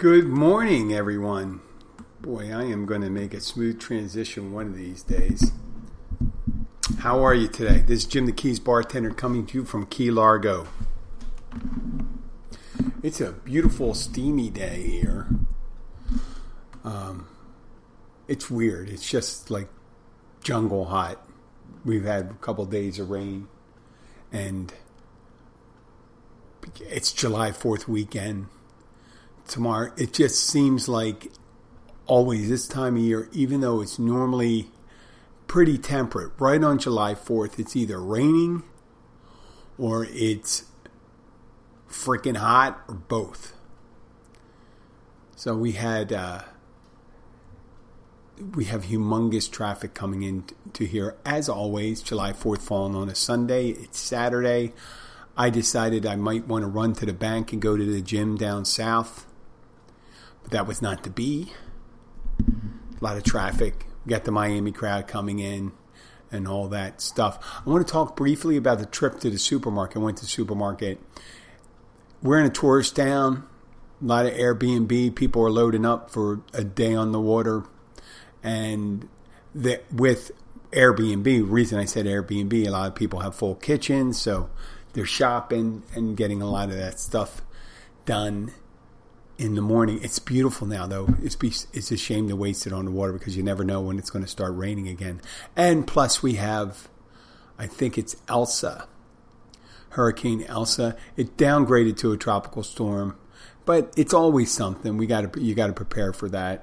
Good morning, everyone. Boy, I am going to make a smooth transition one of these days. How are you today? This is Jim the Keys bartender coming to you from Key Largo. It's a beautiful, steamy day here. Um, it's weird. It's just like jungle hot. We've had a couple of days of rain, and it's July 4th weekend tomorrow. It just seems like always this time of year, even though it's normally pretty temperate, right on July 4th, it's either raining or it's freaking hot or both. So we had uh, we have humongous traffic coming in to here as always. July 4th falling on a Sunday. It's Saturday. I decided I might want to run to the bank and go to the gym down south but that was not to be. A lot of traffic. We got the Miami crowd coming in and all that stuff. I want to talk briefly about the trip to the supermarket. I went to the supermarket. We're in a tourist town. A lot of Airbnb. People are loading up for a day on the water. And the, with Airbnb, reason I said Airbnb, a lot of people have full kitchens. So they're shopping and getting a lot of that stuff done in the morning. It's beautiful now, though. It's be, it's a shame to waste it on the water because you never know when it's going to start raining again. And plus, we have, I think it's Elsa, Hurricane Elsa. It downgraded to a tropical storm, but it's always something. We got to you got to prepare for that.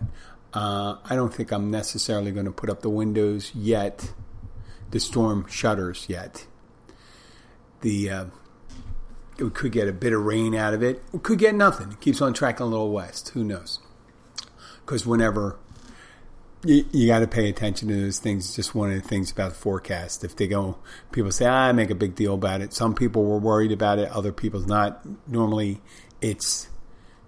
Uh, I don't think I'm necessarily going to put up the windows yet, the storm shutters yet. The uh, we could get a bit of rain out of it. We could get nothing. It keeps on tracking a little west. Who knows? Because whenever you, you got to pay attention to those things. just one of the things about the forecast. If they go, people say, ah, I make a big deal about it. Some people were worried about it. Other people's not. Normally, it's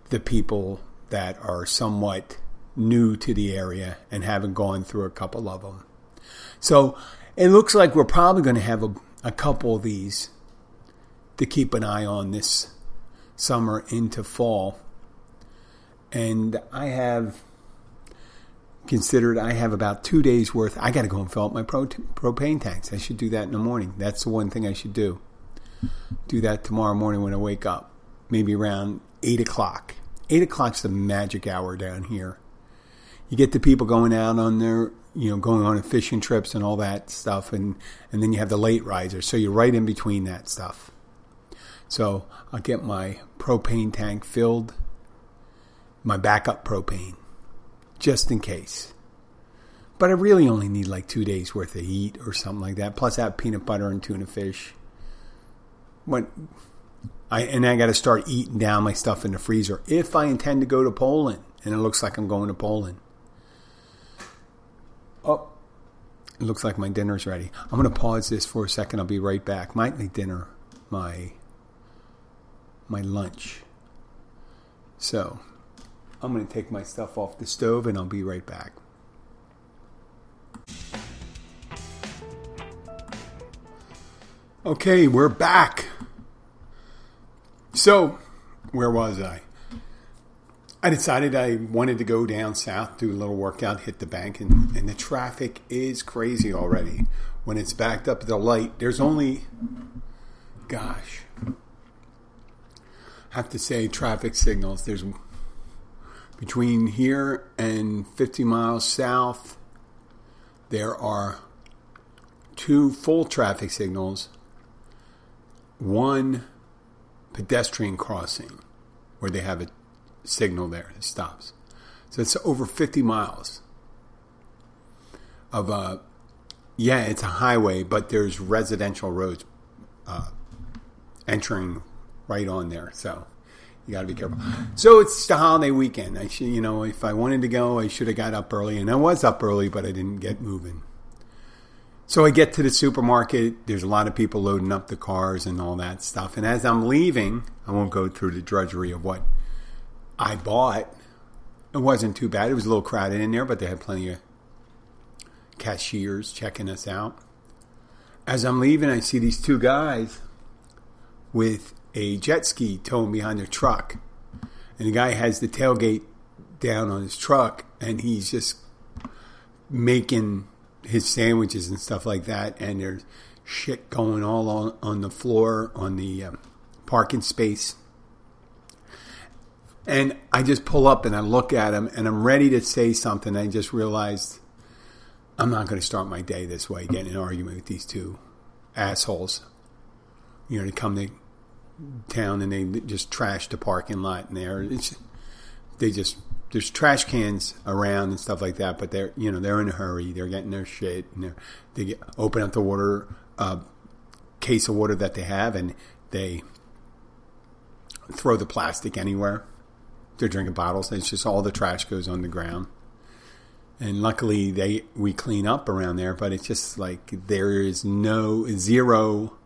the people that are somewhat new to the area and haven't gone through a couple of them. So it looks like we're probably going to have a, a couple of these to keep an eye on this summer into fall. And I have considered I have about two days worth. I got to go and fill up my pro- propane tanks. I should do that in the morning. That's the one thing I should do. Do that tomorrow morning when I wake up, maybe around eight o'clock. Eight o'clock's the magic hour down here. You get the people going out on their, you know, going on fishing trips and all that stuff, and and then you have the late risers. So you're right in between that stuff. So I'll get my propane tank filled, my backup propane, just in case. But I really only need like two days worth of heat or something like that. Plus, I have peanut butter and tuna fish. What I and I got to start eating down my stuff in the freezer if I intend to go to Poland, and it looks like I'm going to Poland. Oh, it looks like my dinner's ready. I'm going to pause this for a second. I'll be right back. My dinner, my my lunch. So I'm going to take my stuff off the stove and I'll be right back. Okay, we're back. So, where was I? I decided I wanted to go down south, do a little workout, hit the bank, and, and the traffic is crazy already. When it's backed up at the light, there's only, gosh, have to say traffic signals. There's between here and 50 miles south, there are two full traffic signals, one pedestrian crossing where they have a signal there that stops. So it's over 50 miles of a, yeah, it's a highway, but there's residential roads uh, entering right on there. So you got to be careful. So it's the holiday weekend. I should, you know, if I wanted to go, I should have got up early, and I was up early, but I didn't get moving. So I get to the supermarket. There's a lot of people loading up the cars and all that stuff. And as I'm leaving, I won't go through the drudgery of what I bought. It wasn't too bad. It was a little crowded in there, but they had plenty of cashiers checking us out. As I'm leaving, I see these two guys with a jet ski towing behind a truck. and the guy has the tailgate down on his truck, and he's just making his sandwiches and stuff like that, and there's shit going all on, on the floor on the um, parking space. And I just pull up and I look at him and I'm ready to say something. I just realized I'm not going to start my day this way, getting an argument with these two assholes. You know, to come to town and they just trash the parking lot and there. It's, they just there's trash cans around and stuff like that, but they're you know they're in a hurry. They're getting their shit and they they get, open up the water uh, case of water that they have and they throw the plastic anywhere. They're drinking bottles. It's just all the trash goes on the ground. And luckily, they we clean up around there, but it's just like there is no zero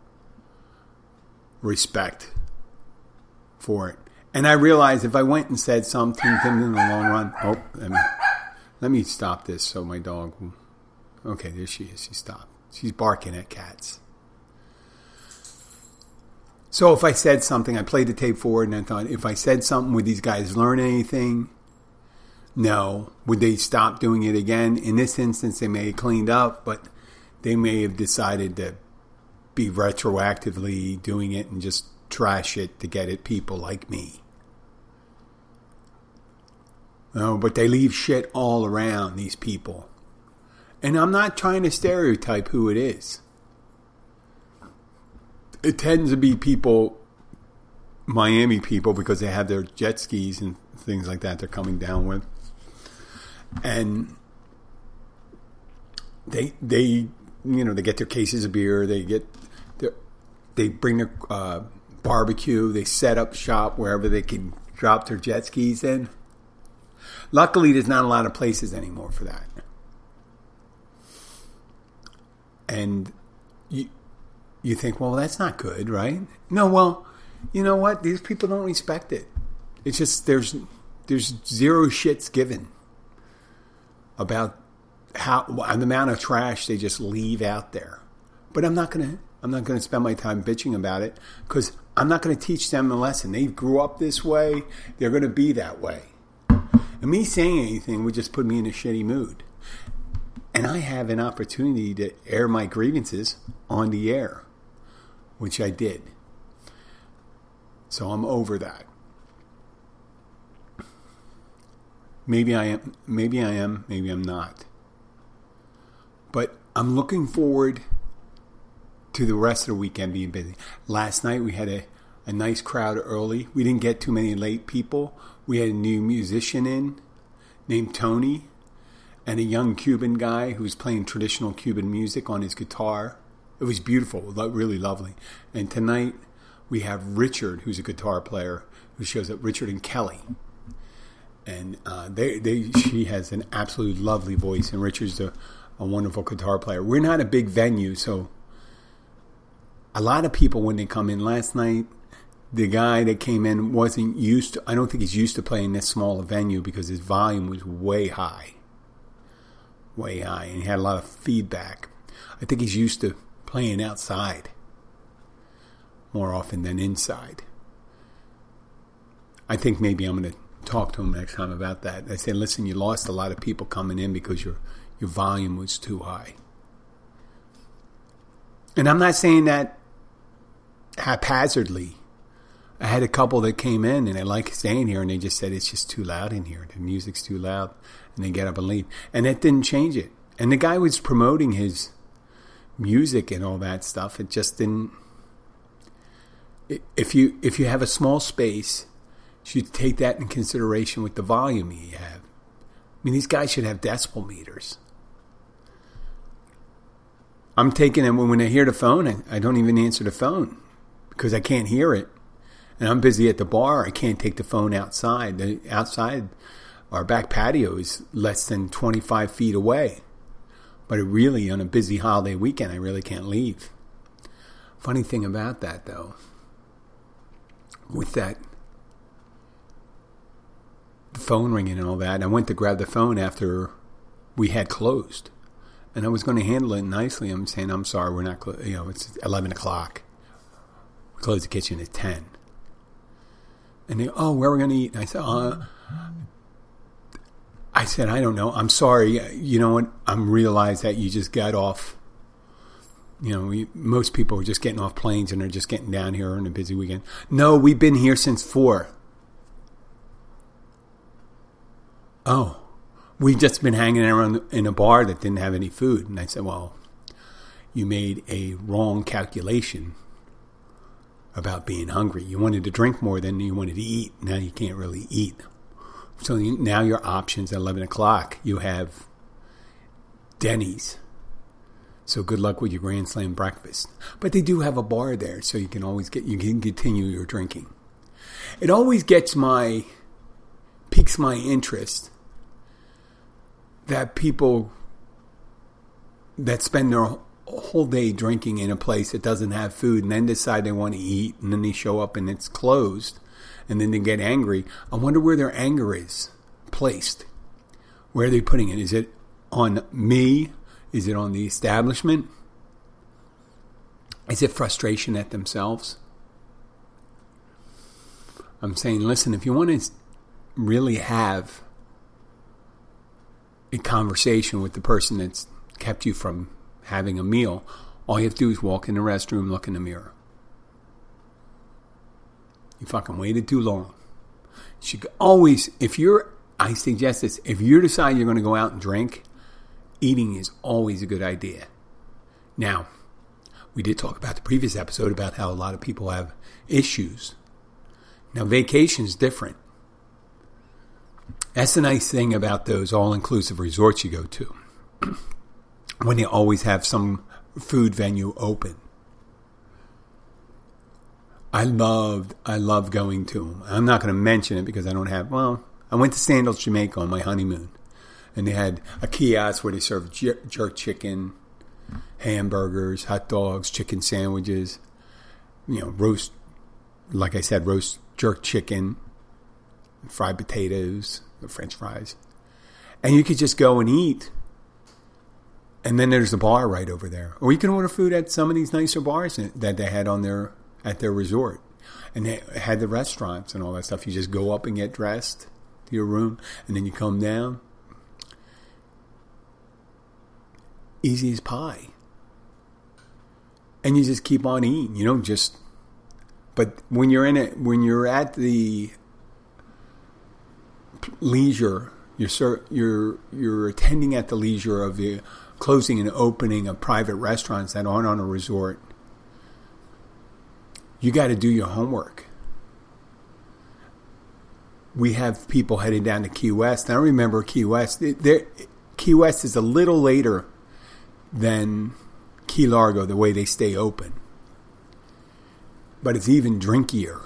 respect for it. And I realized if I went and said something to them in the long run, oh, let me, let me stop this so my dog. Will, okay, there she is. She stopped. She's barking at cats. So if I said something, I played the tape forward and I thought, if I said something, would these guys learn anything? No. Would they stop doing it again? In this instance, they may have cleaned up, but they may have decided to be retroactively doing it and just trash it to get at people like me. No, but they leave shit all around these people. And I'm not trying to stereotype who it is. It tends to be people, Miami people, because they have their jet skis and things like that they're coming down with. And they, they, you know, they get their cases of beer, they get they bring their uh, barbecue, they set up shop wherever they can drop their jet skis in Luckily, there's not a lot of places anymore for that. And you you think, well, that's not good, right? No, well, you know what? These people don't respect it. It's just there's there's zero shits given about how the amount of trash they just leave out there. But I'm not gonna I'm not gonna spend my time bitching about it because I'm not gonna teach them a lesson. They grew up this way. They're gonna be that way. And me saying anything would just put me in a shitty mood. And I have an opportunity to air my grievances on the air, which I did. So I'm over that. Maybe I am, maybe I am, maybe I'm not. But I'm looking forward to the rest of the weekend being busy. Last night we had a, a nice crowd early. We didn't get too many late people, we had a new musician in named Tony and a young Cuban guy who was playing traditional Cuban music on his guitar. It was beautiful, really lovely. And tonight we have Richard, who's a guitar player, who shows up. Richard and Kelly, and uh, they, they, she has an absolutely lovely voice, and Richard's a, a wonderful guitar player. We're not a big venue, so a lot of people when they come in last night the guy that came in wasn't used to, I don't think he's used to playing this small venue because his volume was way high. Way high. And he had a lot of feedback. I think he's used to playing outside more often than inside. I think maybe I'm going to talk to him next time about that. I said, listen, you lost a lot of people coming in because your your volume was too high. And I'm not saying that haphazardly. I had a couple that came in and they like staying here and they just said it's just too loud in here. The music's too loud. And they get up and leave. And that didn't change it. And the guy was promoting his music and all that stuff. It just didn't if you if you have a small space, you should take that in consideration with the volume you have. I mean, these guys should have decibel meters. I'm taking them when I hear the phone, I don't even answer the phone because I can't hear it and I'm busy at the bar, I can't take the phone outside. The outside, our back patio is less than 25 feet away. But it really, on a busy holiday weekend, I really can't leave. Funny thing about that, though, with that the phone ringing and all that, I went to grab the phone after we had closed, and I was going to handle it nicely. I'm saying, "I'm sorry, we're not. you know, it's 11 o'clock. Close the kitchen at 10." And they, oh, where are we going to eat? And I said, uh, I said, I don't know. I'm sorry. You know what? I'm realized that you just got off. You know, we, most people are just getting off planes and they're just getting down here on a busy weekend. No, we've been here since four. Oh, we've just been hanging around in a bar that didn't have any food. And I said, well, you made a wrong calculation about being hungry. You wanted to drink more than you wanted to eat. Now you can't really eat. So now your options at 11 o'clock, you have Denny's. So good luck with your Grand Slam breakfast. But they do have a bar there, so you can always get, you can continue your drinking. It always gets my, piques my interest that people that spend their whole day drinking in a place that doesn't have food and then decide they want to eat and then they show up and it's closed and then they get angry. I wonder where their anger is placed. Where are they putting it? Is it on me? Is it on the establishment? Is it frustration at themselves? I'm saying, listen, if you want to really have a conversation with the person that's kept you from having a meal, all you have to do is walk in the restroom, look in the mirror. You fucking waited too long. You should always, if you're, I suggest this, if you decide you're going to go out and drink, eating is always a good idea. Now, we did talk about the previous episode about how a lot of people have issues. Now, vacation is different. That's the nice thing about those all inclusive resorts you go to. when they always have some food venue open. I loved, I loved going to them. I'm not going to mention it because I don't have, well, I went to Sandals, Jamaica on my honeymoon. And they had a kiosk where they served jerk chicken, hamburgers, hot dogs, chicken sandwiches, you know, roast, like I said, roast jerk chicken, fried potatoes, french fries. And you could just go and eat and then there's the bar right over there. Or you can order food at some of these nicer bars that they had on their at their resort. And they had the restaurants and all that stuff. You just go up and get dressed to your room and then you come down. Easy as pie. And you just keep on eating. You don't just but when you're in it when you're at the leisure you're you're you're attending at the leisure of the closing and opening of private restaurants that aren't on a resort, you got to do your homework. We have people heading down to Key West. I remember Key West. There, Key West is a little later than Key Largo, the way they stay open. But it's even drinkier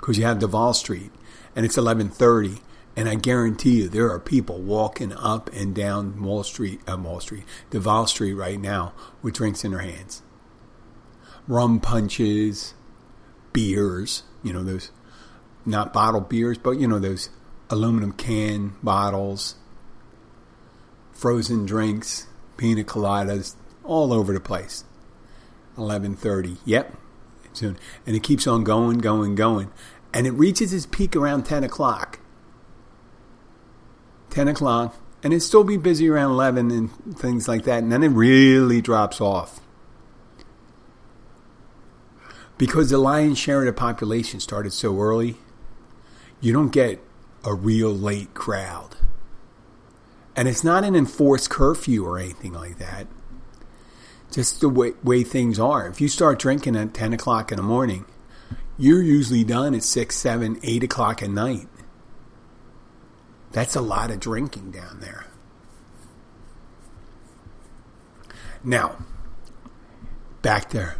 because you have Duval Street, and it's eleven thirty, and I guarantee you, there are people walking up and down Wall Street, uh, Wall Street, Duval Street right now with drinks in their hands. Rum punches, beers, you know, those, not bottled beers, but, you know, those aluminum can bottles, frozen drinks, pina coladas, all over the place. 11:30. Yep. Soon. And it keeps on going, going, going. And it reaches its peak around 10 o'clock 10 o'clock, and it still be busy around 11 and things like that, and then it really drops off. Because the lion's share of the population started so early, you don't get a real late crowd. And it's not an enforced curfew or anything like that. Just the way, way things are. If you start drinking at 10 o'clock in the morning, you're usually done at 6, 7, 8 o'clock at night. That's a lot of drinking down there. Now, back there.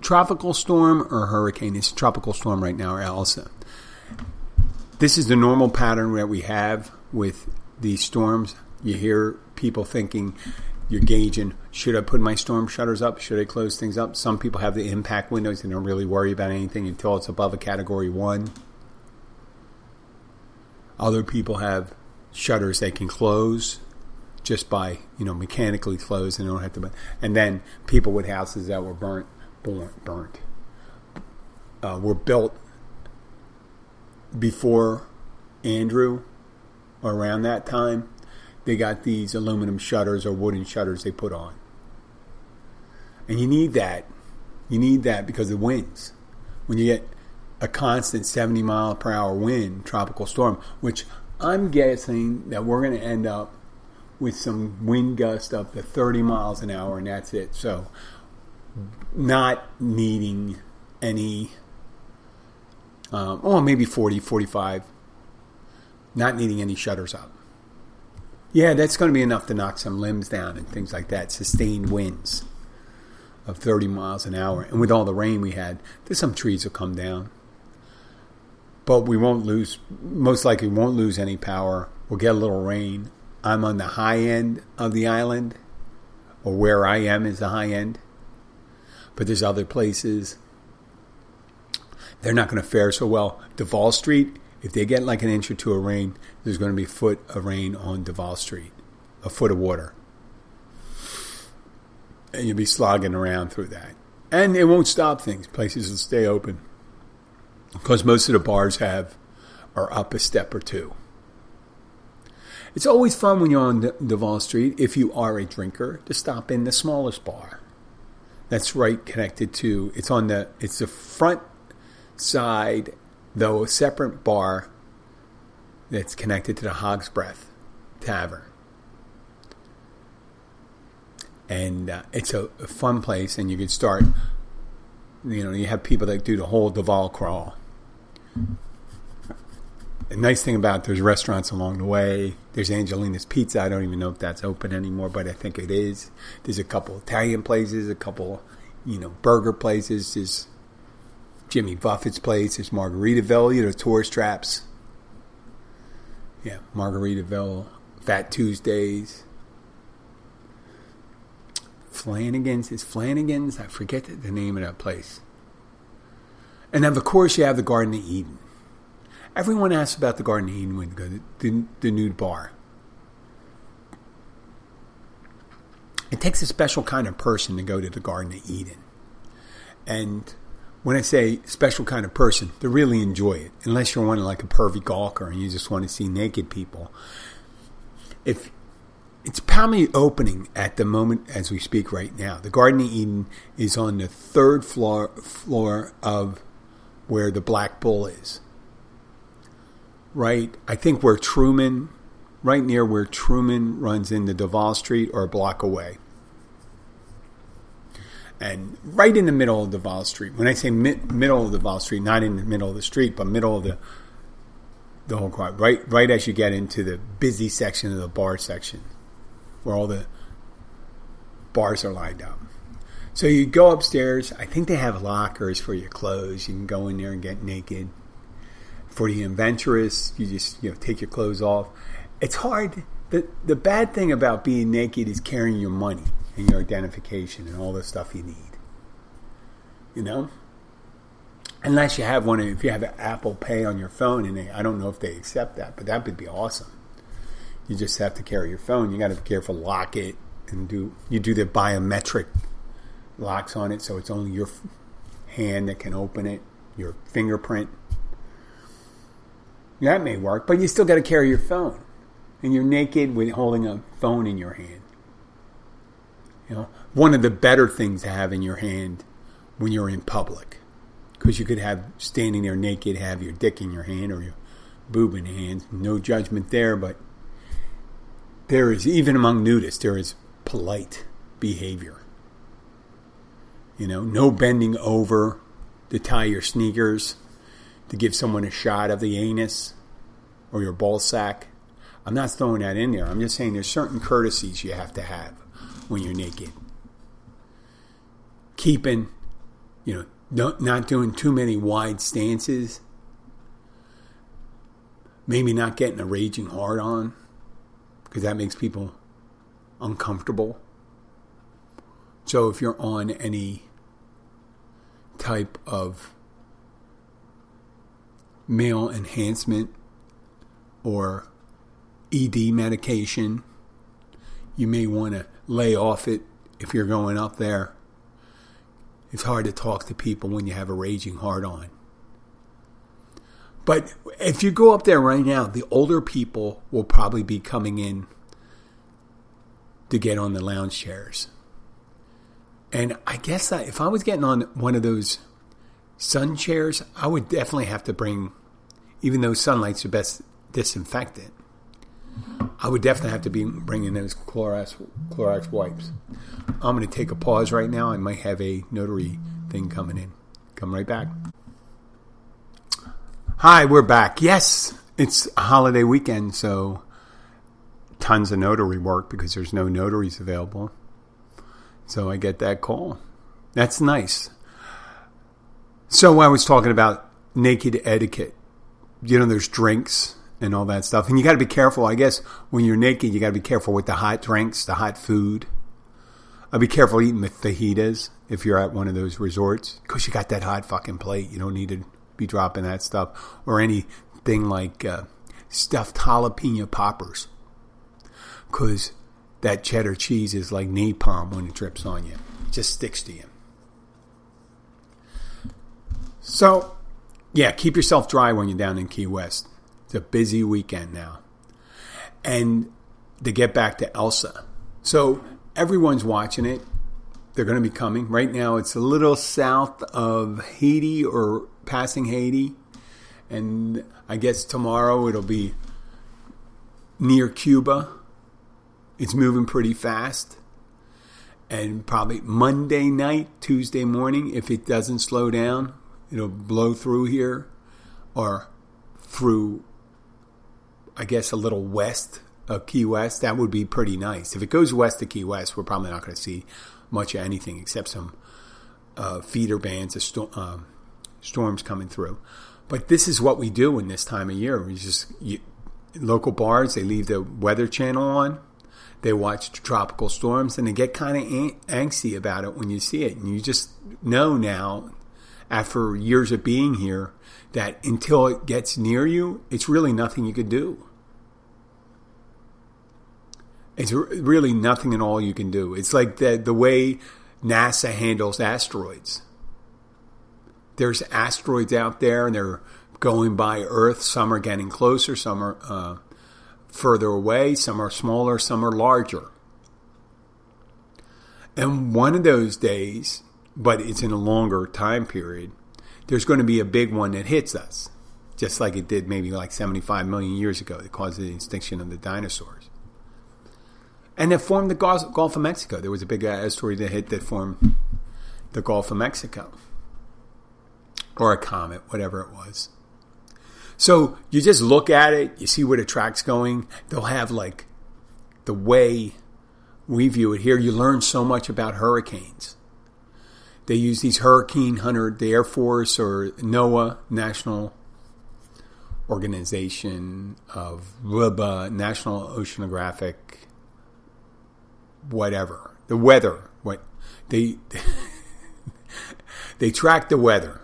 Tropical storm or hurricane? It's tropical storm right now, or Elsa. This is the normal pattern that we have with these storms. You hear people thinking, you're gauging, should I put my storm shutters up? Should I close things up? Some people have the impact windows and don't really worry about anything until it's above a category one. Other people have shutters they can close just by you know mechanically close and don't have to. And then people with houses that were burnt, burnt, burnt, uh, were built before Andrew, around that time, they got these aluminum shutters or wooden shutters they put on. And you need that. You need that because of winds. When you get a constant 70 mile per hour wind, tropical storm, which I'm guessing that we're going to end up with some wind gust up to 30 miles an hour, and that's it. So, not needing any, um, oh, maybe 40, 45, not needing any shutters up. Yeah, that's going to be enough to knock some limbs down and things like that. Sustained winds of 30 miles an hour. And with all the rain we had, there's some trees will come down. But we won't lose, most likely won't lose any power. We'll get a little rain. I'm on the high end of the island, or where I am is the high end. But there's other places. They're not going to fare so well. Duval Street if they get like an inch or two of rain, there's going to be a foot of rain on Duval Street, a foot of water. And you'll be slogging around through that. And it won't stop things. Places will stay open. Because most of the bars have are up a step or two. It's always fun when you're on Duval Street, if you are a drinker, to stop in the smallest bar. That's right connected to it's on the it's the front side though a separate bar that's connected to the Hog's Breath Tavern. And uh, it's a, a, fun place, and you can start. You know, you have people that do the whole Duval crawl. The nice thing about there's restaurants along the way. There's Angelina's Pizza. I don't even know if that's open anymore, but I think it is. There's a couple Italian places, a couple, you know, burger places. There's Jimmy Buffett's place. There's Margaritaville, you know, tourist traps. Yeah, Margaritaville, Fat Tuesdays. Flanagan's. Is Flanagan's? I forget the name of that place. And then, of course, you have the Garden of Eden. Everyone asks about the Garden of Eden when go to the, the nude bar. It takes a special kind of person to go to the Garden of Eden. And when I say special kind of person, to really enjoy it, unless you're one like a pervy gawker and you just want to see naked people. If it's probably opening at the moment as we speak right now. The Garden of Eden is on the third floor floor of where the Black Bull is. Right, I think where Truman, right near where Truman runs into Duval Street, or a block away and right in the middle of Duval Street. When I say middle of Duval Street, not in the middle of the street, but middle of the the whole crowd, right right as you get into the busy section of the bar section, where all the bars are lined up. So you go upstairs. I think they have lockers for your clothes. You can go in there and get naked. For the adventurous, you just you know take your clothes off. It's hard. the The bad thing about being naked is carrying your money and your identification and all the stuff you need. You know? Unless you have one, if you have Apple Pay on your phone, and they, I don't know if they accept that, but that would be awesome. You just have to carry your phone. You got to be careful, lock it, and do you do the biometric locks on it, so it's only your hand that can open it, your fingerprint. That may work, but you still got to carry your phone, and you're naked with holding a phone in your hand. You know, one of the better things to have in your hand when you're in public, because you could have standing there naked, have your dick in your hand or your boob in your hand. No judgment there, but there is even among nudists there is polite behavior. You know, no bending over to tie your sneakers to give someone a shot of the anus or your ball sack. I'm not throwing that in there. I'm just saying there's certain courtesies you have to have when you're naked. Keeping, you know, not doing too many wide stances. Maybe not getting a raging hard on because that makes people uncomfortable. So if you're on any type of male enhancement or ED medication, you may want to lay off it if you're going up there. It's hard to talk to people when you have a raging heart on. But if you go up there right now, the older people will probably be coming in to get on the lounge chairs. And I guess that if I was getting on one of those sun chairs, I would definitely have to bring, even though sunlight's the best disinfectant, I would definitely have to be bringing those Clorox, Clorox wipes. I'm going to take a pause right now. I might have a notary thing coming in. Come right back. Hi, we're back. Yes, it's a holiday weekend, so tons of notary work because there's no notaries available. So I get that call. That's nice. So I was talking about naked etiquette. You know, there's drinks and all that stuff. And you got to be careful. I guess when you're naked, you got to be careful with the hot drinks, the hot food. I'd be careful eating the fajitas if you're at one of those resorts because you got that hot fucking plate. You don't need to be dropping that stuff or anything like uh, stuffed jalapeno poppers because that cheddar cheese is like napalm when it drips on you. It just sticks to you. So, yeah, keep yourself dry when you're down in Key West. It's a busy weekend now. And to get back to Elsa. So, everyone's watching it. They're going to be coming. Right now, it's a little south of Haiti or passing Haiti. And I guess tomorrow it'll be near Cuba it's moving pretty fast. And probably Monday night, Tuesday morning, if it doesn't slow down, it'll blow through here or through, I guess, a little west of Key West. That would be pretty nice. If it goes west of Key West, we're probably not going to see much of anything except some uh, feeder bands of sto- um, storms coming through. But this is what we do in this time of year. We just you, local bars they leave the weather channel on they watch tropical storms and they get kind of angsty about it when you see it. And you just know now, after years of being here, that until it gets near you, it's really nothing you could do. It's really nothing at all you can do. It's like the, the way NASA handles asteroids. There's asteroids out there and they're going by Earth. Some are getting closer, some are uh, further away, some are smaller, some are larger. And one of those days, but it's in a longer time period, there's going to be a big one that hits us, just like it did maybe like 75 million years ago. that caused the extinction of the dinosaurs. And it formed the Gulf of Mexico. There was a big uh, asteroid that hit that formed the Gulf of Mexico. Or a comet, whatever it was. So you just look at it, you see where the track's going. They'll have like the way we view it here. You learn so much about hurricanes. They use these hurricane hunter, the Air Force or NOAA, National Organization of National Oceanographic, whatever. The weather. What they they track the weather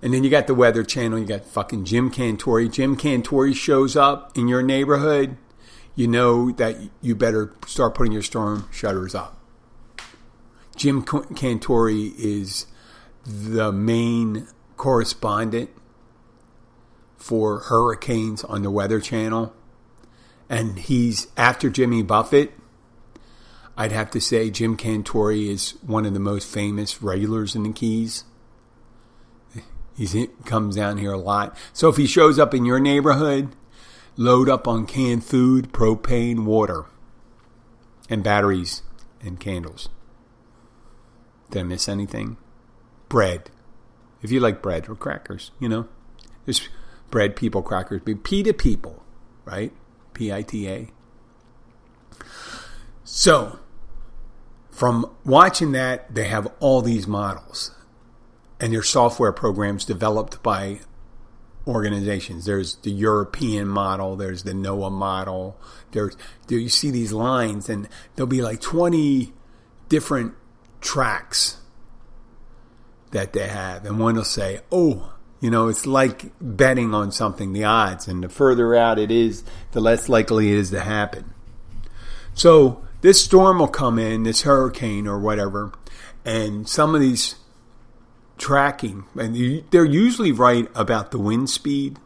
and then you got the Weather Channel. You got fucking Jim Cantore. Jim Cantore shows up in your neighborhood. You know that you better start putting your storm shutters up. Jim Cantore is the main correspondent for hurricanes on the Weather Channel. And he's after Jimmy Buffett. I'd have to say Jim Cantore is one of the most famous regulars in the Keys. He comes down here a lot. So if he shows up in your neighborhood, load up on canned food, propane, water, and batteries and candles. Did I miss anything? Bread. If you like bread or crackers, you know. There's bread, people, crackers. P pita people, right? P I T A. So, from watching that, they have all these models and there's software programs developed by organizations. There's the European model, there's the NOAA model. There's there you see these lines and there'll be like 20 different tracks that they have and one will say, "Oh, you know, it's like betting on something, the odds, and the further out it is, the less likely it is to happen." So, this storm will come in, this hurricane or whatever, and some of these tracking, and they're usually right about the wind speed.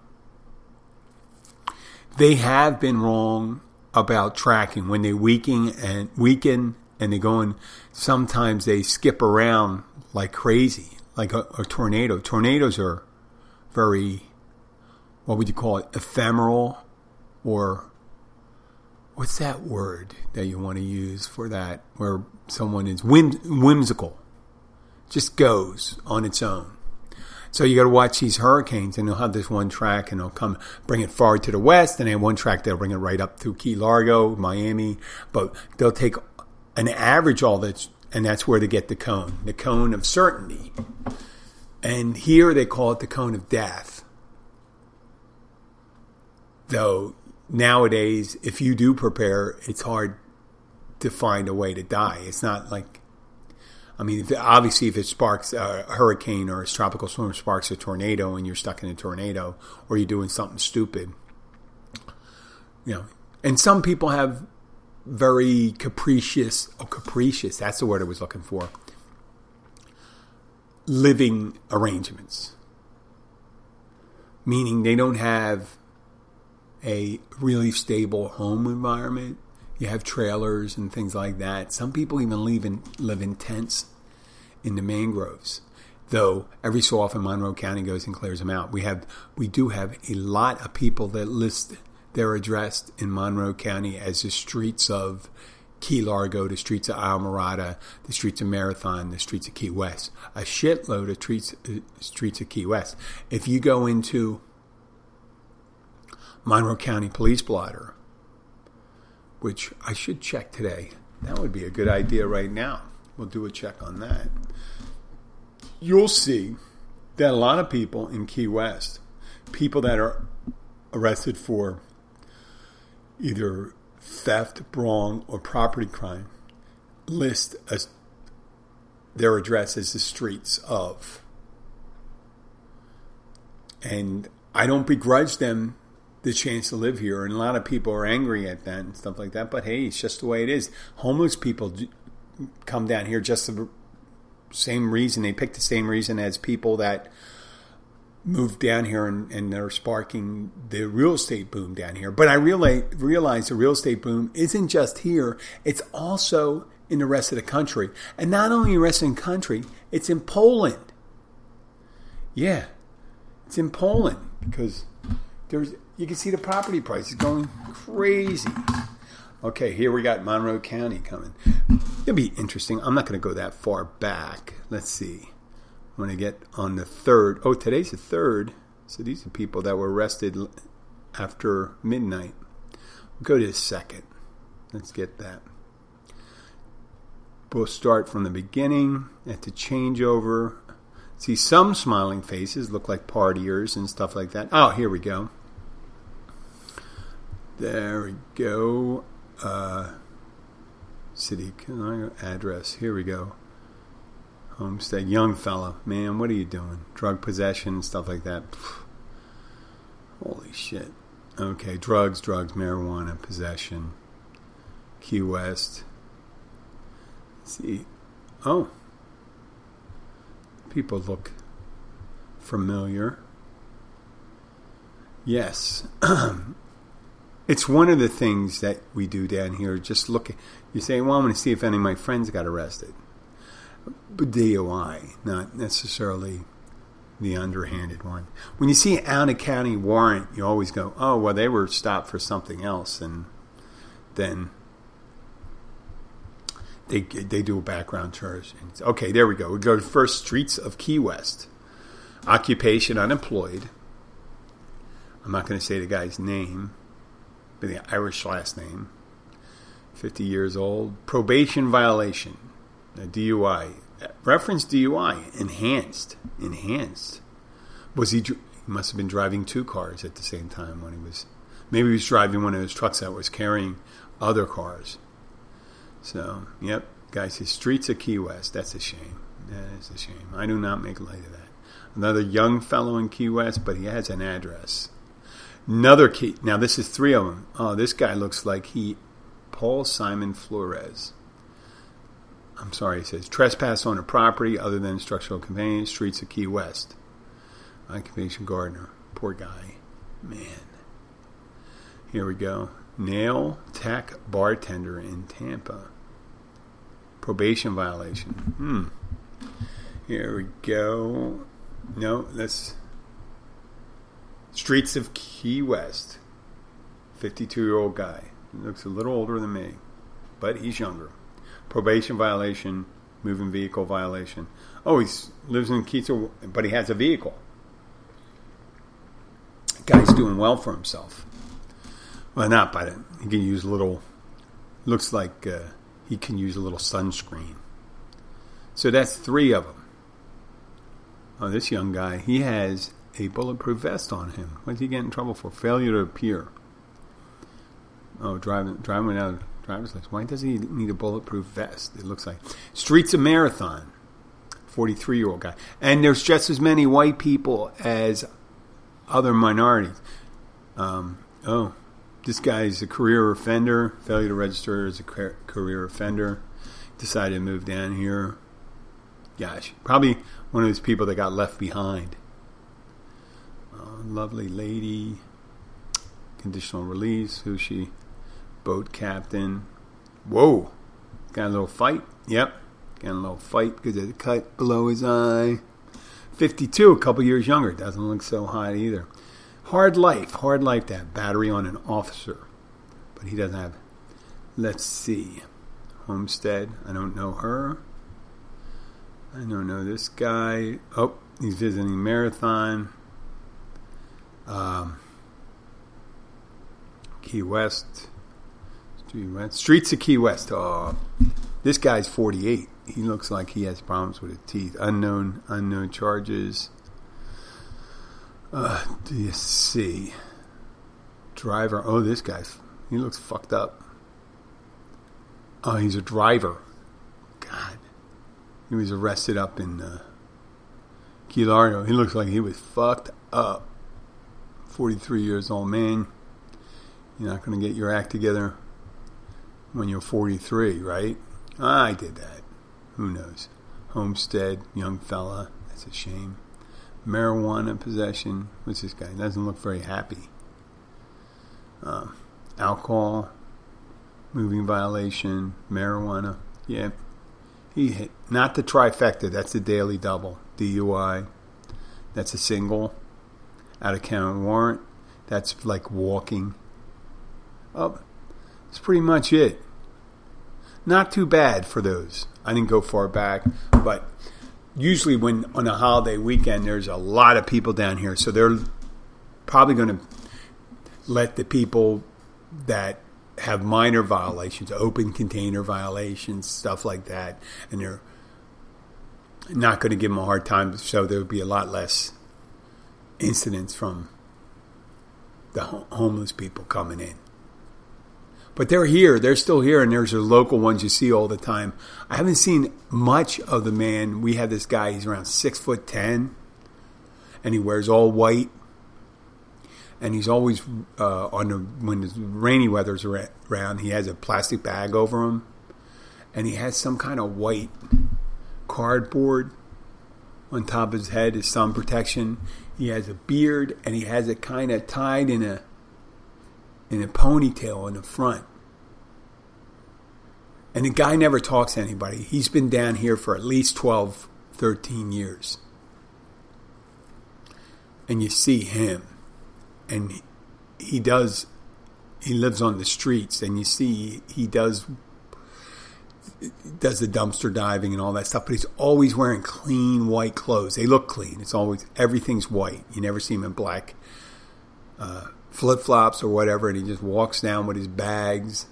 They have been wrong about tracking when they weaken and weaken and they go in. Sometimes they skip around like crazy, like a, a tornado. Tornadoes are very, what would you call it, ephemeral, or what's that word that you want to use for that, where someone is whim, whimsical, just goes on its own. So you got to watch these hurricanes, and they'll have this one track, and they'll come bring it forward to the west, and then one track they'll bring it right up through Key Largo, Miami. But they'll take an average all that, and that's where they get the cone, the cone of certainty. And here they call it the cone of death. Though nowadays, if you do prepare, it's hard to find a way to die. It's not like I mean, if, obviously, if it sparks uh, a hurricane or a tropical storm sparks a tornado and you're stuck in a tornado or you're doing something stupid, you know, and some people have very capricious, oh, capricious, that's the word I was looking for, living arrangements. Meaning they don't have a really stable home environment. You have trailers and things like that. Some people even live in, live in tents in the mangroves. Though every so often Monroe County goes and clears them out. We have we do have a lot of people that list their address in Monroe County as the streets of Key Largo, the streets of Islamorada, the streets of Marathon, the streets of Key West. A shitload of streets, uh, streets of Key West. If you go into Monroe County Police Blotter, which I should check today, that would be a good idea right now. We'll do a check on that. You'll see that a lot of people in Key West, people that are arrested for either theft, brawl, or property crime, list as their address as the streets of. And I don't begrudge them the chance to live here, and a lot of people are angry at that and stuff like that. But hey, it's just the way it is. Homeless people come down here just the same reason. They picked the same reason as people that moved down here and, and they're sparking the real estate boom down here. But I realize, realize the real estate boom isn't just here, it's also in the rest of the country. And not only the rest of the country, it's in Poland. Yeah, it's in Poland because there's you can see the property prices going crazy. Okay, here we got Monroe County coming. It'll be interesting. I'm not going to go that far back. Let's see. I'm going to get on the third, oh, today's the third. So these are people that were arrested after midnight. We'll go to the second. Let's get that. We'll start from the beginning at the changeover. See some smiling faces look like partiers and stuff like that. Oh, here we go. There we go uh, city address. Here we go. Homestead, young fella, man, what are you doing? Drug possession stuff like that. Holy shit. Okay, drugs, drugs, marijuana, possession. Key West. Let's see. Oh. People look familiar. Yes. it's one of the things that we do down here. Just look, you say, "Well, I'm going to see if any of my friends got arrested." But DOI, not necessarily the underhanded one. When you see an out of county warrant, you always go, "Oh, well, they were stopped for something else," and then they they do a background charge. Okay, there we go. We go to first streets of Key West. Occupation unemployed. I'm not going to say the guy's name the Irish last name. 50 years old. Probation violation. A DUI. Reference DUI. Enhanced. Enhanced. Was he? He must have been driving two cars at the same time when he was. Maybe he was driving one of those trucks that was carrying other cars. So, yep, guys, his streets of Key West. That's a shame. That is a shame. I do not make light of that. Another young fellow in Key West, but he has an address. Another key. Now this is three of them. Oh, this guy looks like he, Paul Simon Flores. I'm sorry, he says trespass on a property other than structural conveyance, streets of Key West. Occupation gardener. Poor guy. Man. Here we go. Nail tech bartender in Tampa. Probation violation. Hmm. Here we go. No, that's Streets of Key West. 52 year old guy. Looks a little older than me, but he's younger. Probation violation, moving vehicle violation. Oh, he lives in Keystone, but he has a vehicle. Guy's doing well for himself. Well, not, but he can use a little. Looks like uh, he can use a little sunscreen. So that's three of them. Oh, this young guy, he has a bulletproof vest on him. What did he get in trouble for? Failure to appear. Oh, driving driving without driver's license. Why does he need a bulletproof vest? It looks like Streets of Marathon. Forty-three year old guy, and there's just as many white people as other minorities. Um, oh, this guy's a career offender. Failure to register as a career offender. Decided to move down here. Gosh, probably one of those people that got left behind. Oh, lovely lady. Conditional release. Who's she? Boat captain. Whoa. Got a little fight. Yep. Got a little fight because of the cut below his eye. 52, a couple years younger. Doesn't look so hot either. Hard life. Hard life to have battery on an officer. But he doesn't have. Let's see. Homestead. I don't know her. I don't know this guy. Oh, he's visiting Marathon. Um, Key West. Streets of Key West. Oh, this guy's 48. He looks like he has problems with his teeth. Unknown, unknown charges. Uh, do you see? Driver. Oh, this guy. He looks fucked up. Oh, he's a driver. God. He was arrested up in uh, Key Largo. He looks like he was fucked up. 43 years old man. You're not going to get your act together when you're 43, right? I did that. Who knows? Homestead, young fella. That's a shame. Marijuana possession. What's this guy? Doesn't look very happy. Um, alcohol, moving violation, marijuana. Yeah, he hit not the trifecta. That's the daily double. DUI. That's a single. Out of county warrant. That's like walking. Oh, that's pretty much it. Not too bad for those. I didn't go far back, but usually when on a holiday weekend, there's a lot of people down here, so they're probably going to let the people that have minor violations, open container violations, stuff like that, and they're not going to give them a hard time. So there would be a lot less incidents from the homeless people coming in. But they're here. They're still here, and there's the local ones you see all the time. I haven't seen much of the man. We have this guy. He's around six foot ten, and he wears all white. And he's always uh, on the when the rainy weather's around. He has a plastic bag over him, and he has some kind of white cardboard on top of his head as sun protection. He has a beard, and he has it kind of tied in a in a ponytail in the front. And the guy never talks to anybody. He's been down here for at least 12, 13 years. And you see him, and he does, he lives on the streets, and you see he does does the dumpster diving and all that stuff, but he's always wearing clean white clothes. They look clean. It's always everything's white. You never see him in black. Uh, flip flops or whatever, and he just walks down with his bags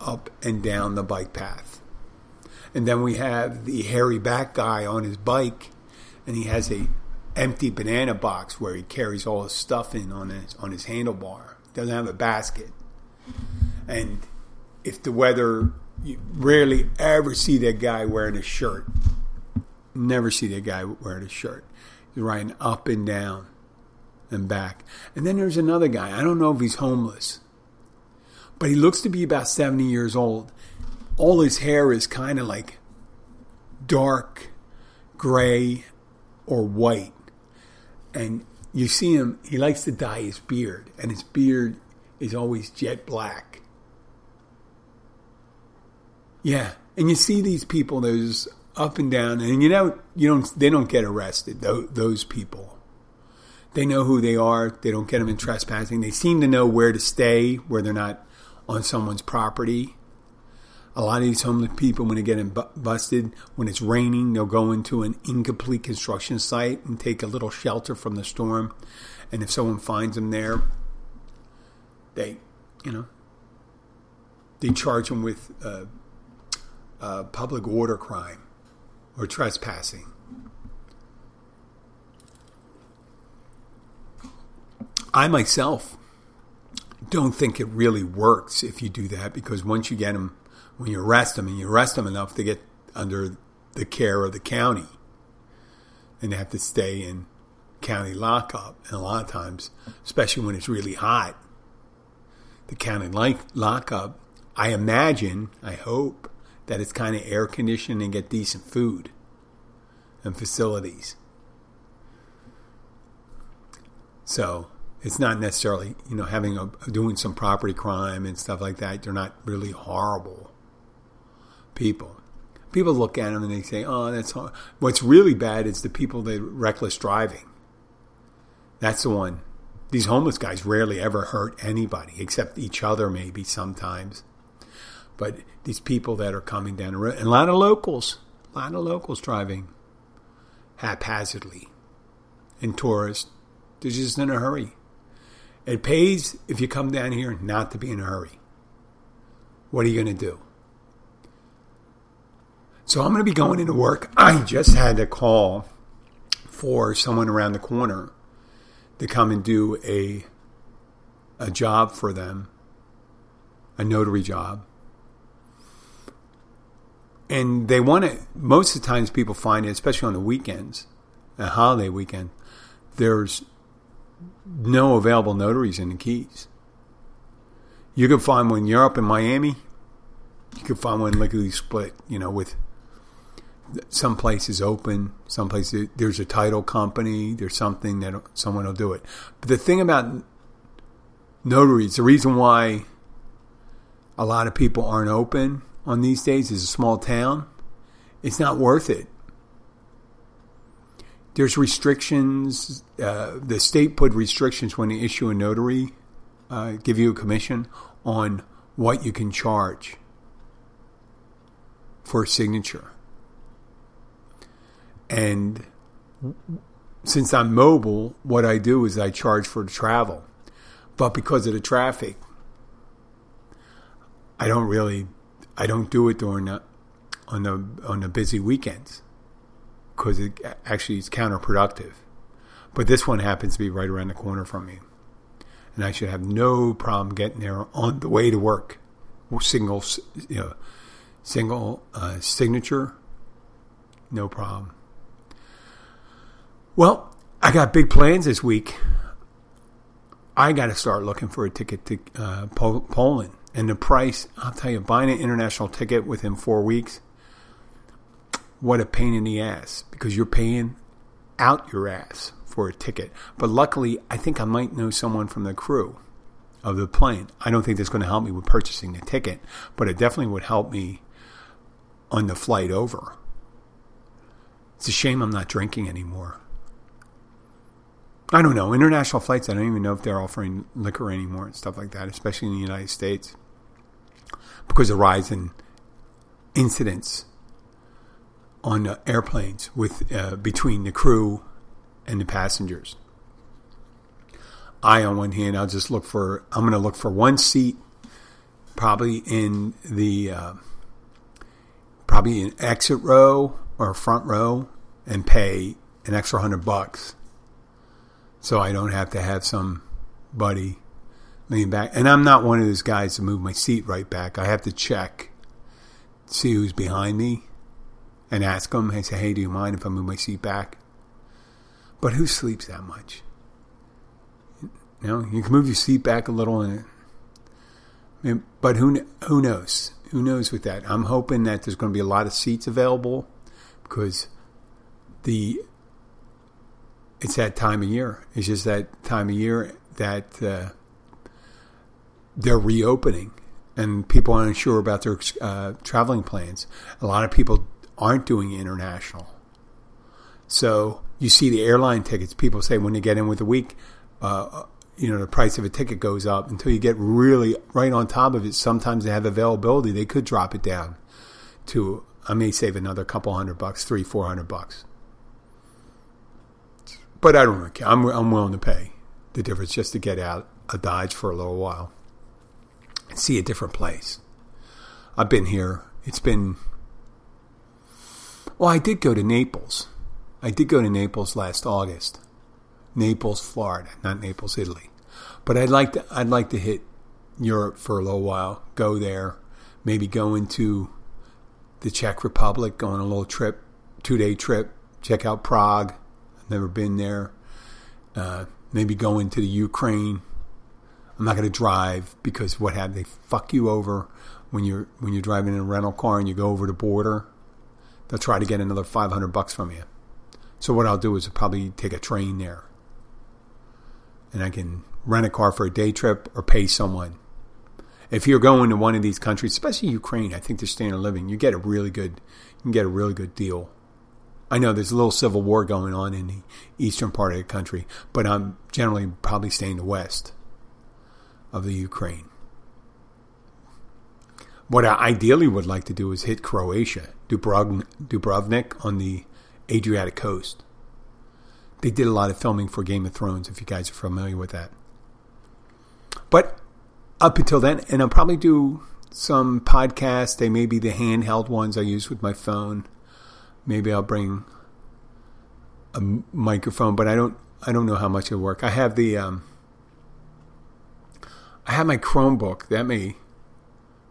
up and down the bike path. And then we have the hairy back guy on his bike, and he has a empty banana box where he carries all his stuff in on his on his handlebar. Doesn't have a basket, and if the weather, you rarely ever see that guy wearing a shirt. Never see that guy wearing a shirt. He's riding up and down and back. And then there's another guy. I don't know if he's homeless, but he looks to be about 70 years old. All his hair is kind of like dark gray or white. And you see him, he likes to dye his beard, and his beard is always jet black. Yeah, and you see these people, those up and down, and you know, you don't, they don't get arrested. Those people, they know who they are. They don't get them in trespassing. They seem to know where to stay, where they're not on someone's property. A lot of these homeless people, when they get busted, when it's raining, they'll go into an incomplete construction site and take a little shelter from the storm. And if someone finds them there, they, you know, they charge them with uh, uh, public order crime or trespassing. I myself don't think it really works if you do that because once you get them when you arrest them and you arrest them enough to get under the care of the county and they have to stay in county lockup. And a lot of times, especially when it's really hot, the county lockup, I imagine, I hope, that it's kind of air conditioned and get decent food and facilities. So it's not necessarily, you know, having a doing some property crime and stuff like that. They're not really horrible people. People look at them and they say, "Oh, that's hard." What's really bad is the people that reckless driving. That's the one. These homeless guys rarely ever hurt anybody except each other, maybe sometimes. But these people that are coming down the road, and a lot of locals, a lot of locals driving haphazardly, and tourists, they're just in a hurry. It pays if you come down here not to be in a hurry. What are you going to do? So I'm going to be going into work. I just had a call for someone around the corner to come and do a a job for them, a notary job. And they want it. Most of the times, people find it, especially on the weekends, a holiday weekend. There's no available notaries in the Keys. You can find one. You're up in Miami. You can find one lickety split, you know, with some places open, some places there's a title company, there's something that someone will do it. But the thing about notaries, the reason why a lot of people aren't open on these days is a small town. It's not worth it. There's restrictions. Uh, the state put restrictions when they issue a notary, uh, give you a commission on what you can charge for a signature. And since I'm mobile, what I do is I charge for the travel. But because of the traffic, I don't really, I don't do it during the, on the on the busy weekends because it actually is counterproductive. But this one happens to be right around the corner from me, and I should have no problem getting there on the way to work. Single, you know, single uh, signature, no problem. Well, I got big plans this week. I got to start looking for a ticket to uh, Poland. And the price, I'll tell you, buying an international ticket within four weeks, what a pain in the ass because you're paying out your ass for a ticket. But luckily, I think I might know someone from the crew of the plane. I don't think that's going to help me with purchasing the ticket, but it definitely would help me on the flight over. It's a shame I'm not drinking anymore. I don't know. International flights, I don't even know if they're offering liquor anymore and stuff like that, especially in the United States, because of rise in incidents on uh, airplanes with uh, between the crew and the passengers. I, on one hand, I'll just look for. I'm going to look for one seat, probably in the uh, probably an exit row or front row, and pay an extra hundred bucks so I don't have to have somebody lean back. And I'm not one of those guys to move my seat right back. I have to check, see who's behind me, and ask them. I say, "Hey, do you mind if I move my seat back?" But who sleeps that much? You know, you can move your seat back a little, and but who who knows? Who knows with that? I'm hoping that there's going to be a lot of seats available because the it's that time of year. It's just that time of year that uh, they're reopening, and people aren't sure about their uh, traveling plans. A lot of people aren't doing international, so you see the airline tickets. People say when they get in with a week, uh, you know, the price of a ticket goes up until you get really right on top of it. Sometimes they have availability; they could drop it down to I may save another couple hundred bucks, three, four hundred bucks. But I don't really care. I'm, I'm willing to pay the difference just to get out of Dodge for a little while and see a different place. I've been here. It's been. Well, I did go to Naples. I did go to Naples last August. Naples, Florida, not Naples, Italy. But I'd like to I'd like to hit Europe for a little while. Go there, maybe go into the Czech Republic, go on a little trip, two day trip, check out Prague, I've Never been there. Uh, maybe go into the Ukraine. I'm not going to drive because what have they fuck you over when you're when you're driving in a rental car and you go over the border. They'll try to get another 500 bucks from you. So what I'll do is I'll probably take a train there, and I can rent a car for a day trip or pay someone. If you're going to one of these countries, especially Ukraine, I think the standard of living, you get a really good, you can get a really good deal I know there's a little civil war going on in the eastern part of the country, but I'm generally probably staying the west of the Ukraine. What I ideally would like to do is hit Croatia, Dubrovnik on the Adriatic coast. They did a lot of filming for Game of Thrones, if you guys are familiar with that. But up until then, and I'll probably do some podcasts. They may be the handheld ones I use with my phone maybe I'll bring a microphone, but I don't I don't know how much it'll work. I have the um, I have my Chromebook. That may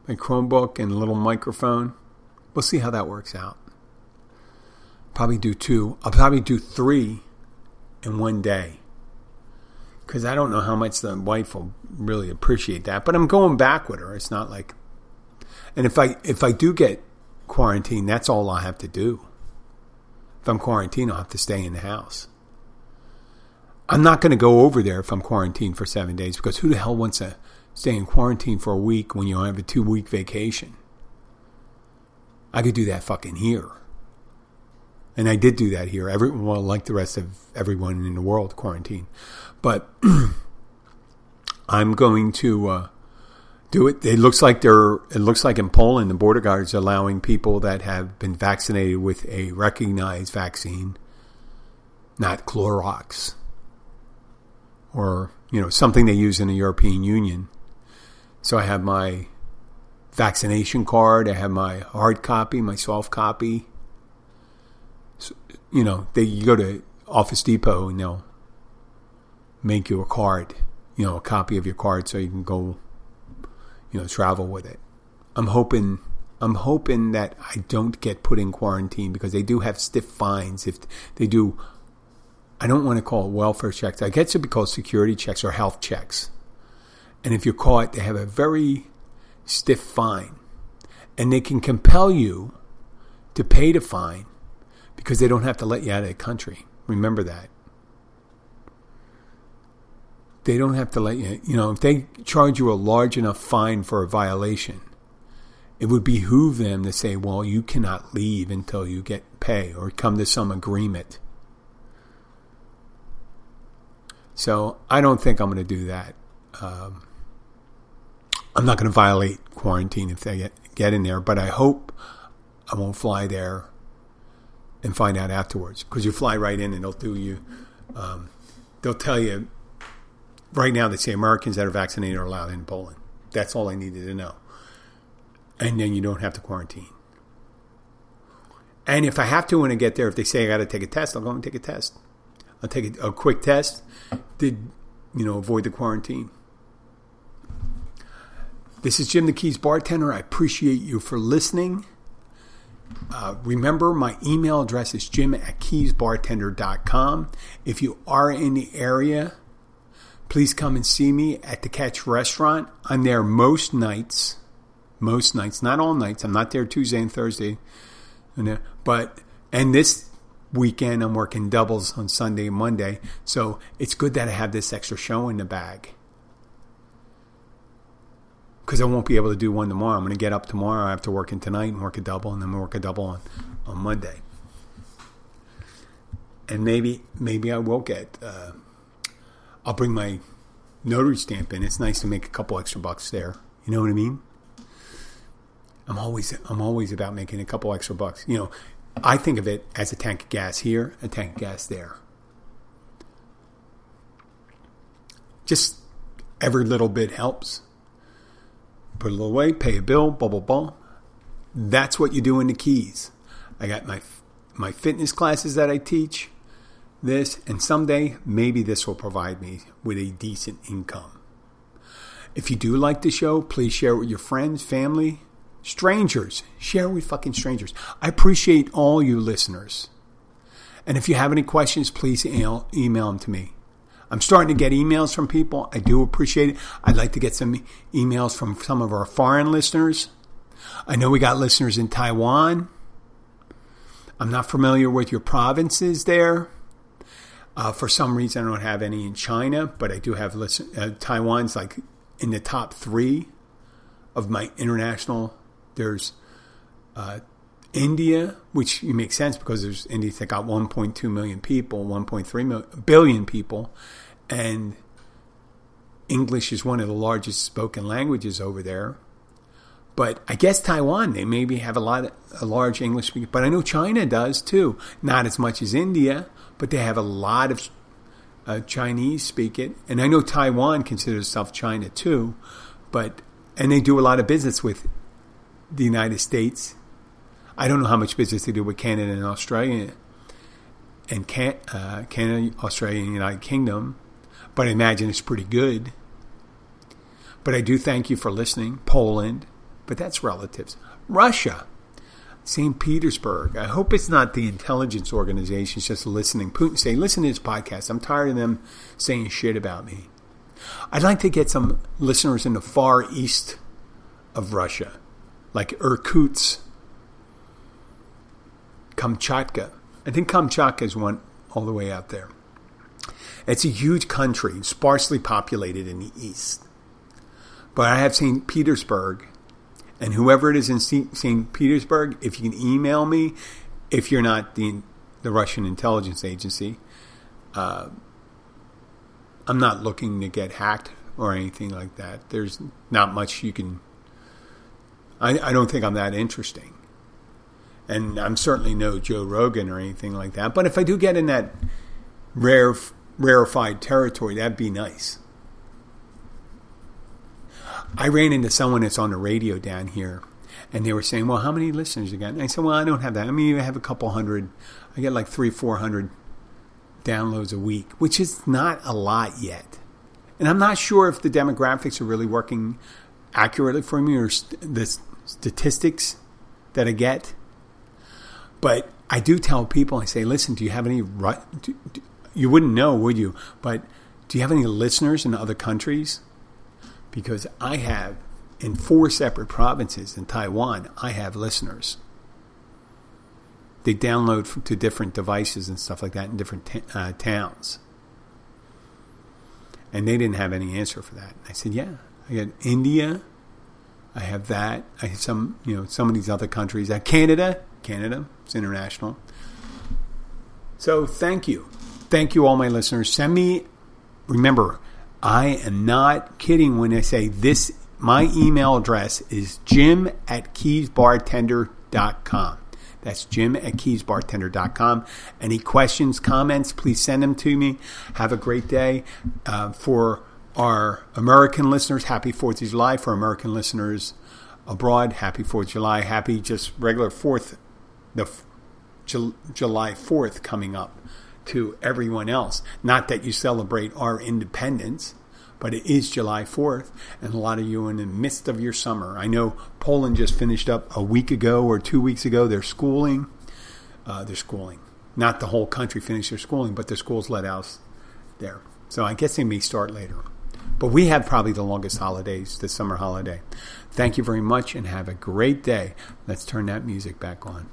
my Chromebook and a little microphone. We'll see how that works out. Probably do two. I'll probably do three in one day because I don't know how much the wife will really appreciate that. But I'm going back with her. It's not like, and if I if I do get quarantined, that's all I have to do. If I'm quarantined, I'll have to stay in the house. I'm not going to go over there if I'm quarantined for seven days because who the hell wants to stay in quarantine for a week when you have a two week vacation? I could do that fucking here. And I did do that here. Everyone, well, like the rest of everyone in the world, quarantine. But I'm going to uh, do it. It looks like they're. It looks like in Poland, the border guards are allowing people that have been vaccinated with a recognized vaccine, not Clorox, or you know something they use in the European Union. So I have my vaccination card. I have my hard copy, my soft copy. So, you know, they you go to Office Depot and they'll make you a card, you know, a copy of your card so you can go you know, travel with it. I'm hoping I'm hoping that I don't get put in quarantine because they do have stiff fines if they do. I don't want to call it welfare checks. I guess it would be called security checks or health checks. And if you're caught, they have a very stiff fine. And they can compel you to pay the fine because they don't have to let you out of the country. Remember that they don't have to let you, you know, if they charge you a large enough fine for a violation, it would behoove them to say, well, you cannot leave until you get pay or come to some agreement. So I don't think I'm going to do that. Um, I'm not going to violate quarantine if they get, get in there, but I hope I won't fly there and find out afterwards because you fly right in and they'll do you, um, they'll tell you right now they say Americans that are vaccinated are allowed in Poland. That's all I needed to know. And then you don't have to quarantine. And if I have to when I get there, if they say I got to take a test, I'll go and take a test. I'll take a, a quick test. Did you know avoid the quarantine? This is Jim the Keys bartender. I appreciate you for listening. Uh, remember, my email address is jim at keysbartender.com. If you are in the area, please come and see me at the Catch Restaurant. I'm there most nights, most nights, not all nights. I'm not there Tuesday and Thursday, but And this weekend, I'm working doubles on Sunday and Monday. So it's good that I have this extra show in the bag. Because I won't be able to do one tomorrow. I'm going to get up tomorrow. I have to work in tonight and work a double, and then work a double on, on Monday. And maybe maybe I will get. Uh, I'll bring my notary stamp in. It's nice to make a couple extra bucks there. You know what I mean? I'm always I'm always about making a couple extra bucks. You know, I think of it as a tank of gas here, a tank of gas there. Just every little bit helps. Put a little away, pay a bill, blah blah blah. That's what you do in the keys. I got my my fitness classes that I teach. This and someday maybe this will provide me with a decent income. If you do like the show, please share it with your friends, family, Strangers, share with fucking strangers. I appreciate all you listeners. And if you have any questions, please email, email them to me. I'm starting to get emails from people. I do appreciate it. I'd like to get some emails from some of our foreign listeners. I know we got listeners in Taiwan. I'm not familiar with your provinces there. Uh, for some reason, I don't have any in China, but I do have listen. Uh, Taiwan's like in the top three of my international there's uh, India, which makes sense because there's India that got 1.2 million people, 1.3 billion people, and English is one of the largest spoken languages over there. But I guess Taiwan, they maybe have a lot, of, a large English speaking. But I know China does too. Not as much as India, but they have a lot of uh, Chinese speak it. And I know Taiwan considers itself China too, but and they do a lot of business with the United States. I don't know how much business they do with Canada and Australia, and can, uh, Canada, Australia, and United Kingdom, but I imagine it's pretty good. But I do thank you for listening. Poland, but that's relatives. Russia, St. Petersburg. I hope it's not the intelligence organizations just listening. Putin say, listen to this podcast. I'm tired of them saying shit about me. I'd like to get some listeners in the far east of Russia like Irkutsk, Kamchatka. I think Kamchatka is one all the way out there. It's a huge country, sparsely populated in the east. But I have St. Petersburg, and whoever it is in St. Petersburg, if you can email me, if you're not the, the Russian intelligence agency, uh, I'm not looking to get hacked or anything like that. There's not much you can I, I don't think I'm that interesting. And I'm certainly no Joe Rogan or anything like that. But if I do get in that rare, rarefied territory, that'd be nice. I ran into someone that's on the radio down here, and they were saying, "Well, how many listeners you got?" And I said, "Well, I don't have that. I mean, I have a couple hundred. I get like three, four hundred downloads a week, which is not a lot yet. And I'm not sure if the demographics are really working accurately for me or the statistics that I get. But I do tell people, I say, listen, do you have any, do, do, you wouldn't know, would you? But do you have any listeners in other countries? Because I have, in four separate provinces in Taiwan, I have listeners. They download to different devices and stuff like that in different t- uh, towns. And they didn't have any answer for that. I said, yeah, I got India, I have that. I have some, you know, some of these other countries. Uh, Canada, Canada, it's international. So thank you. Thank you, all my listeners. Send me, remember, I am not kidding when I say this. My email address is jim at keysbartender.com. That's jim at keysbartender.com. Any questions, comments, please send them to me. Have a great day. Uh, for our American listeners, happy 4th of July. For American listeners abroad, happy 4th of July. Happy just regular 4th, the July 4th coming up to everyone else. Not that you celebrate our independence, but it is July 4th, and a lot of you in the midst of your summer. I know Poland just finished up a week ago or two weeks ago their schooling. Uh, their schooling. Not the whole country finished their schooling, but their schools let out there. So I guess they may start later. But we have probably the longest holidays, the summer holiday. Thank you very much and have a great day. Let's turn that music back on.